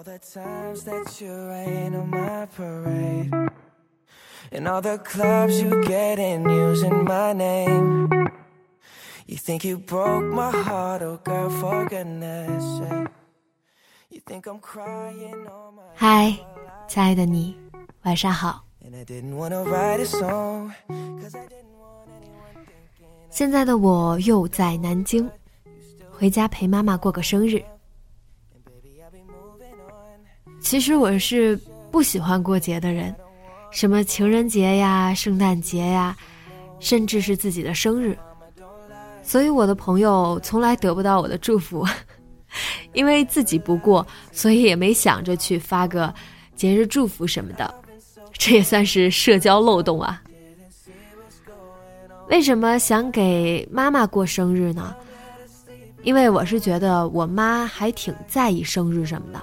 ？all the times that you rain on my parade and all the clubs you get in using my name you think you broke my heart oh girl for goodness sake you think i'm crying on my 嗨亲爱的你晚上好 and i didn't wanna write a song cause i didn't want anyone thinking 现在的我又在南京回家陪妈妈过个生日其实我是不喜欢过节的人，什么情人节呀、圣诞节呀，甚至是自己的生日，所以我的朋友从来得不到我的祝福，因为自己不过，所以也没想着去发个节日祝福什么的，这也算是社交漏洞啊。为什么想给妈妈过生日呢？因为我是觉得我妈还挺在意生日什么的。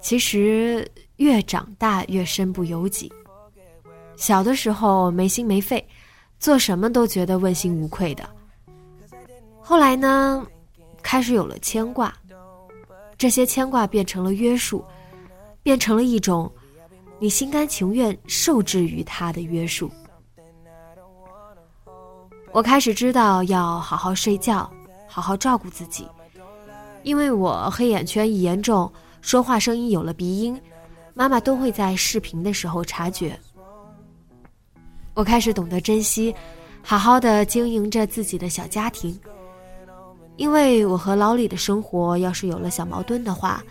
其实越长大越身不由己。小的时候没心没肺，做什么都觉得问心无愧的。后来呢，开始有了牵挂，这些牵挂变成了约束，变成了一种你心甘情愿受制于他的约束。我开始知道要好好睡觉，好好照顾自己，因为我黑眼圈一严重。说话声音有了鼻音，妈妈都会在视频的时候察觉。我开始懂得珍惜，好好的经营着自己的小家庭。因为我和老李的生活要是有了小矛盾的话，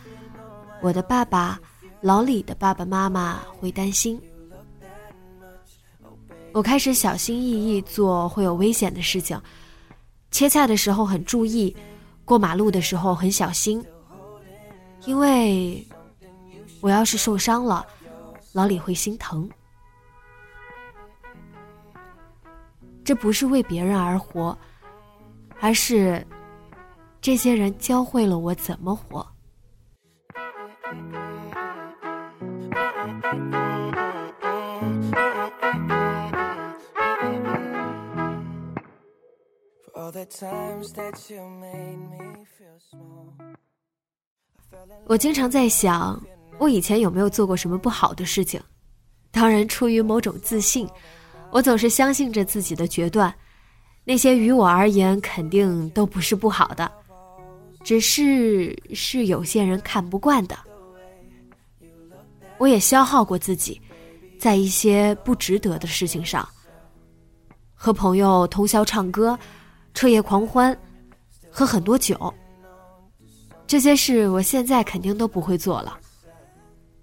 我的爸爸、老李的爸爸妈妈会担心。我开始小心翼翼做会有危险的事情，切菜的时候很注意，过马路的时候很小心。因为我要是受伤了，老李会心疼。这不是为别人而活，而是这些人教会了我怎么活。我经常在想，我以前有没有做过什么不好的事情？当然，出于某种自信，我总是相信着自己的决断。那些于我而言肯定都不是不好的，只是是有些人看不惯的。我也消耗过自己，在一些不值得的事情上，和朋友通宵唱歌，彻夜狂欢，喝很多酒。这些事我现在肯定都不会做了。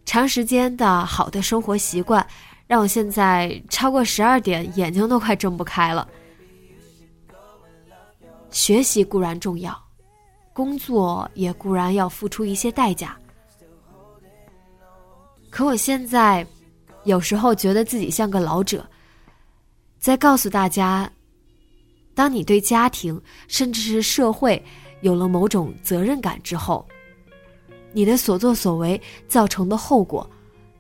长时间的好的生活习惯，让我现在超过十二点眼睛都快睁不开了。学习固然重要，工作也固然要付出一些代价。可我现在，有时候觉得自己像个老者，在告诉大家：当你对家庭，甚至是社会，有了某种责任感之后，你的所作所为造成的后果，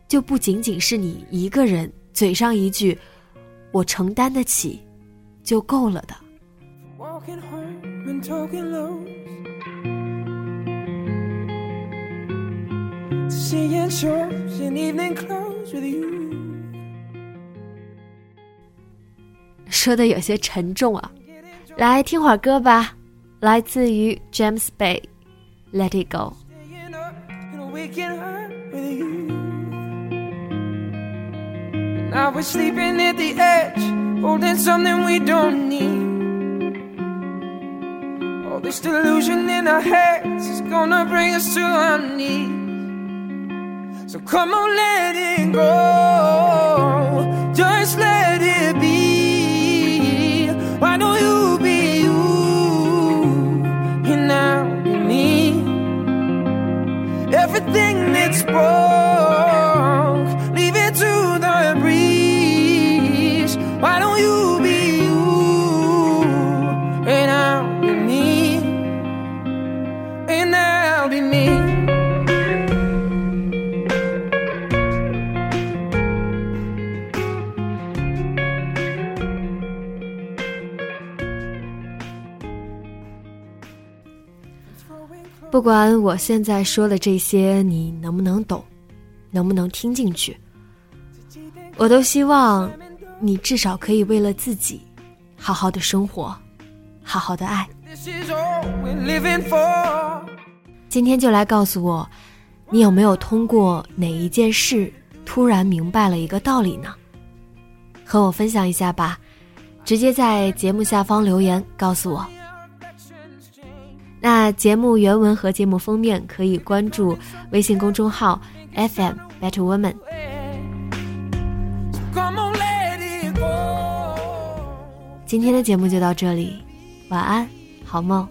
就不仅仅是你一个人嘴上一句“我承担得起”就够了的。说的有些沉重啊。来听会儿歌吧，来自于 James Bay，Let It Go。Now we're sleeping at the edge, holding something we don't need. All this delusion in our heads is gonna bring us to our knees. So come on, let it go. 不管我现在说的这些，你能不能懂，能不能听进去，我都希望你至少可以为了自己，好好的生活，好好的爱。今天就来告诉我，你有没有通过哪一件事突然明白了一个道理呢？和我分享一下吧，直接在节目下方留言告诉我。那节目原文和节目封面可以关注微信公众号 FM Better Woman。今天的节目就到这里，晚安，好梦。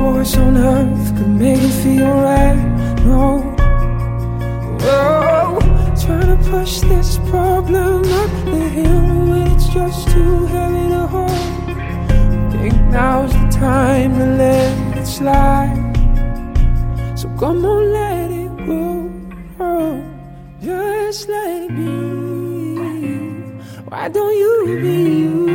Force on earth could make it feel right. No, whoa, trying to push this problem up the hill when it's just too heavy to hold. Think now's the time to let it slide. So come on, let it go. Oh, just let it be. Why don't you be?